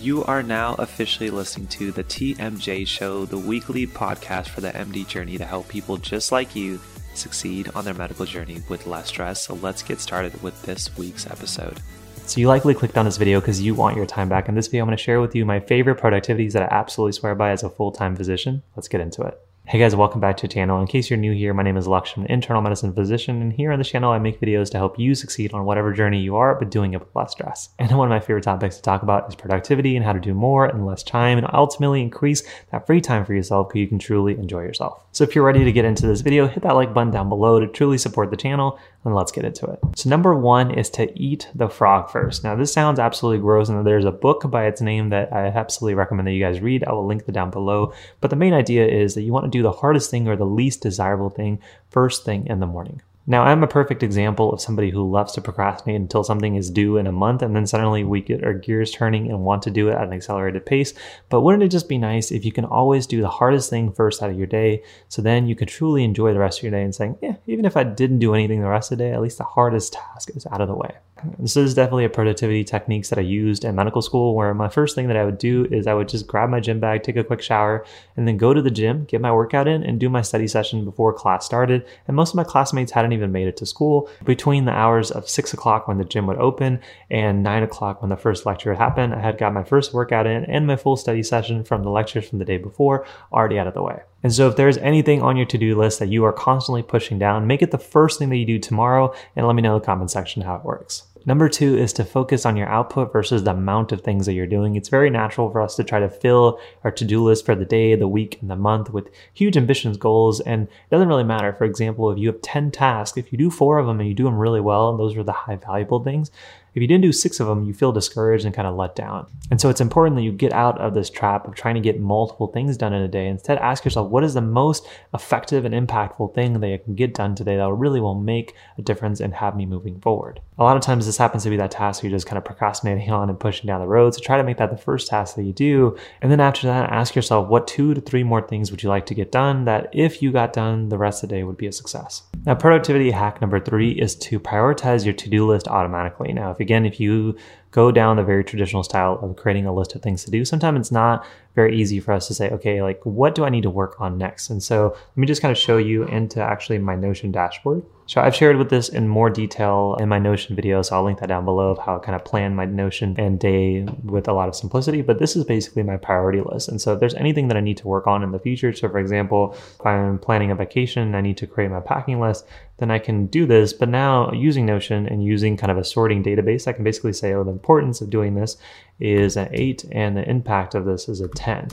You are now officially listening to the TMJ Show, the weekly podcast for the MD journey to help people just like you succeed on their medical journey with less stress. So let's get started with this week's episode. So you likely clicked on this video because you want your time back. In this video, I'm going to share with you my favorite productivities that I absolutely swear by as a full-time physician. Let's get into it. Hey guys, welcome back to the channel. In case you're new here, my name is Lakshman, internal medicine physician, and here on the channel I make videos to help you succeed on whatever journey you are, but doing it with less stress. And one of my favorite topics to talk about is productivity and how to do more in less time and ultimately increase that free time for yourself so you can truly enjoy yourself. So if you're ready to get into this video, hit that like button down below to truly support the channel, and let's get into it. So number one is to eat the frog first. Now this sounds absolutely gross, and there's a book by its name that I absolutely recommend that you guys read. I will link it down below. But the main idea is that you want to do the hardest thing or the least desirable thing first thing in the morning. Now, I'm a perfect example of somebody who loves to procrastinate until something is due in a month, and then suddenly we get our gears turning and want to do it at an accelerated pace. But wouldn't it just be nice if you can always do the hardest thing first out of your day, so then you can truly enjoy the rest of your day and saying, yeah, even if I didn't do anything the rest of the day, at least the hardest task is out of the way. This is definitely a productivity techniques that I used in medical school where my first thing that I would do is I would just grab my gym bag, take a quick shower, and then go to the gym, get my workout in, and do my study session before class started. And most of my classmates hadn't even made it to school. Between the hours of six o'clock when the gym would open and nine o'clock when the first lecture would happen, I had got my first workout in and my full study session from the lectures from the day before already out of the way. And so if there's anything on your to-do list that you are constantly pushing down, make it the first thing that you do tomorrow and let me know in the comment section how it works. Number two is to focus on your output versus the amount of things that you're doing. It's very natural for us to try to fill our to do list for the day, the week, and the month with huge ambitions, goals, and it doesn't really matter. For example, if you have 10 tasks, if you do four of them and you do them really well, and those are the high valuable things, if you didn't do six of them, you feel discouraged and kind of let down. And so it's important that you get out of this trap of trying to get multiple things done in a day. Instead, ask yourself, what is the most effective and impactful thing that I can get done today that really will make a difference and have me moving forward? A lot of times this happens to be that task you're just kind of procrastinating on and pushing down the road. So try to make that the first task that you do. And then after that, ask yourself, what two to three more things would you like to get done that if you got done, the rest of the day would be a success? Now, productivity hack number three is to prioritize your to-do list automatically. Now, if again, if you go down the very traditional style of creating a list of things to do, sometimes it's not very easy for us to say, okay, like what do I need to work on next? And so let me just kind of show you into actually my Notion dashboard. So I've shared with this in more detail in my Notion video, so I'll link that down below of how I kind of plan my Notion and day with a lot of simplicity. But this is basically my priority list. And so if there's anything that I need to work on in the future, so for example, if I'm planning a vacation, I need to create my packing list, then I can do this. But now using Notion and using kind of a sorting database, I can basically say, oh, the importance of doing this is an eight and the impact of this is a 10.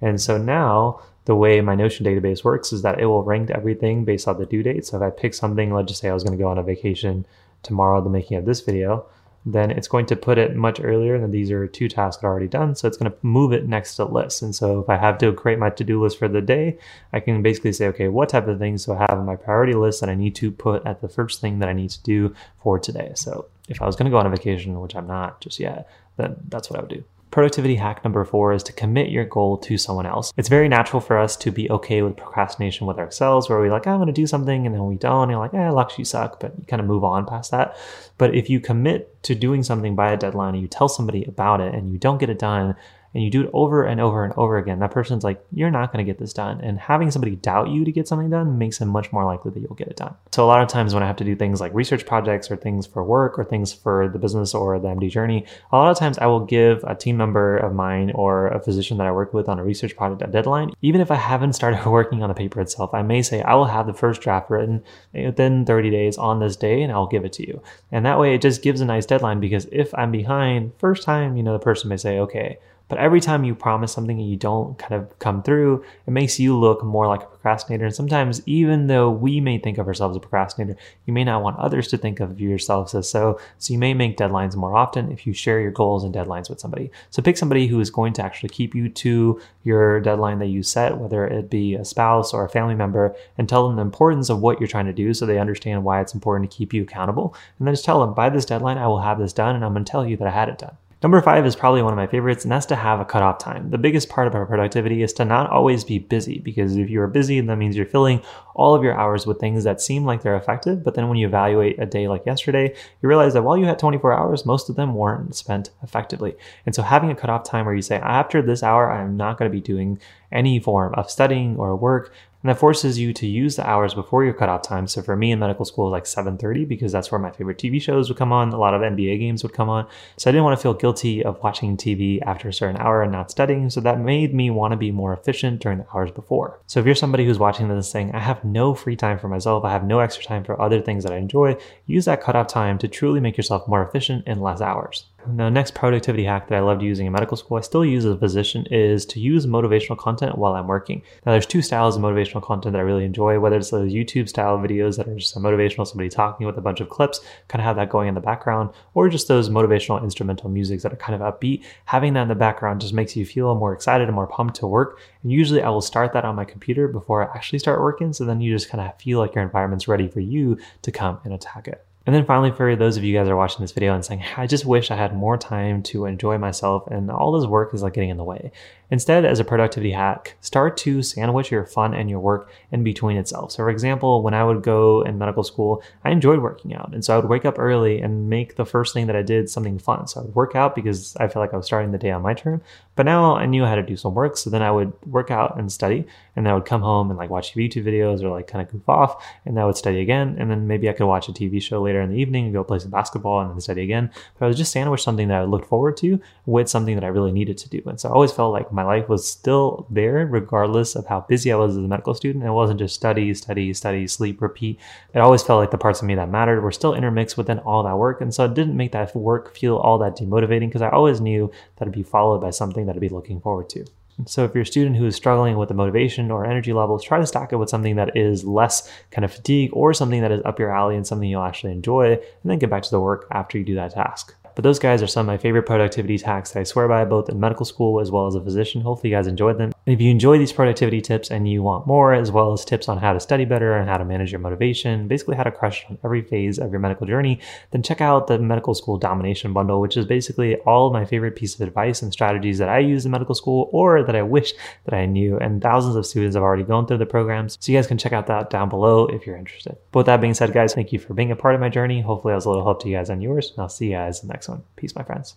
And so now the way my Notion database works is that it will rank everything based on the due date. So if I pick something, let's just say I was going to go on a vacation tomorrow, the making of this video, then it's going to put it much earlier than these are two tasks already done. So it's going to move it next to lists. And so if I have to create my to-do list for the day, I can basically say, okay, what type of things do I have in my priority list that I need to put at the first thing that I need to do for today? So if I was going to go on a vacation, which I'm not just yet, then that's what I would do. Productivity hack number four is to commit your goal to someone else. It's very natural for us to be okay with procrastination with ourselves, where we're like, oh, I'm going to do something, and then we don't. And you're like, eh, Lux, you suck, but you kind of move on past that. But if you commit to doing something by a deadline and you tell somebody about it and you don't get it done, and you do it over and over and over again, that person's like, you're not going to get this done. And having somebody doubt you to get something done makes them much more likely that you'll get it done. So a lot of times when I have to do things like research projects or things for work or things for the business or the MD journey, a lot of times I will give a team member of mine or a physician that I work with on a research project a deadline. Even if I haven't started working on the paper itself, I may say, I will have the first draft written within 30 days on this day and I'll give it to you. And that way it just gives a nice deadline because if I'm behind first time, you know, the person may say, okay, but every time you promise something and you don't kind of come through, it makes you look more like a procrastinator. And sometimes, even though we may think of ourselves as a procrastinator, you may not want others to think of yourselves as so. So you may make deadlines more often if you share your goals and deadlines with somebody. So pick somebody who is going to actually keep you to your deadline that you set, whether it be a spouse or a family member, and tell them the importance of what you're trying to do so they understand why it's important to keep you accountable. And then just tell them, by this deadline, I will have this done, and I'm going to tell you that I had it done. Number five is probably one of my favorites, and that's to have a cutoff time. The biggest part about productivity is to not always be busy, because if you are busy, that means you're filling all of your hours with things that seem like they're effective. But then when you evaluate a day like yesterday, you realize that while you had 24 hours, most of them weren't spent effectively. And so having a cutoff time where you say, after this hour, I'm not going to be doing any form of studying or work and that forces you to use the hours before your cutoff time. So for me in medical school, like 7:30, because that's where my favorite TV shows would come on. A lot of NBA games would come on. So I didn't want to feel guilty of watching TV after a certain hour and not studying. So that made me want to be more efficient during the hours before. So if you're somebody who's watching this saying, I have no free time for myself, I have no extra time for other things that I enjoy, use that cutoff time to truly make yourself more efficient in less hours. The next productivity hack that I loved using in medical school, I still use as a physician, is to use motivational content while I'm working. Now, there's two styles of motivational content that I really enjoy, whether it's those YouTube style videos that are just motivational, somebody talking with a bunch of clips, kind of have that going in the background, or just those motivational instrumental musics that are kind of upbeat. Having that in the background just makes you feel more excited and more pumped to work. And usually I will start that on my computer before I actually start working. So then you just kind of feel like your environment's ready for you to come and attack it. And then finally, for those of you guys are watching this video and saying, I just wish I had more time to enjoy myself and all this work is like getting in the way. Instead, as a productivity hack, start to sandwich your fun and your work in between itself. So, for example, when I would go in medical school, I enjoyed working out. And so I would wake up early and make the first thing that I did something fun. So I would work out because I felt like I was starting the day on my term. But now I knew how to do some work. So then I would work out and study. And then I would come home and like watch YouTube videos or like kind of goof off. And then I would study again. And then maybe I could watch a TV show later in the evening and go play some basketball and then study again. But I was just sandwiched something that I looked forward to with something that I really needed to do. And so I always felt like my life was still there, regardless of how busy I was as a medical student. It wasn't just study, study, study, sleep, repeat. It always felt like the parts of me that mattered were still intermixed within all that work. And so it didn't make that work feel all that demotivating because I always knew that it'd be followed by something that I'd be looking forward to. So if you're a student who is struggling with the motivation or energy levels, try to stack it with something that is less kind of fatigue or something that is up your alley and something you'll actually enjoy, and then get back to the work after you do that task. But those guys are some of my favorite productivity hacks that I swear by both in medical school as well as a physician. Hopefully, you guys enjoyed them. And if you enjoy these productivity tips and you want more, as well as tips on how to study better and how to manage your motivation, basically how to crush on every phase of your medical journey, then check out the Medical School Domination Bundle, which is basically all of my favorite pieces of advice and strategies that I use in medical school or that I wish that I knew. And thousands of students have already gone through the programs. So you guys can check out that down below if you're interested. But with that being said, guys, thank you for being a part of my journey. Hopefully, I was a little help to you guys on yours. And I'll see you guys in the next one. Peace, my friends.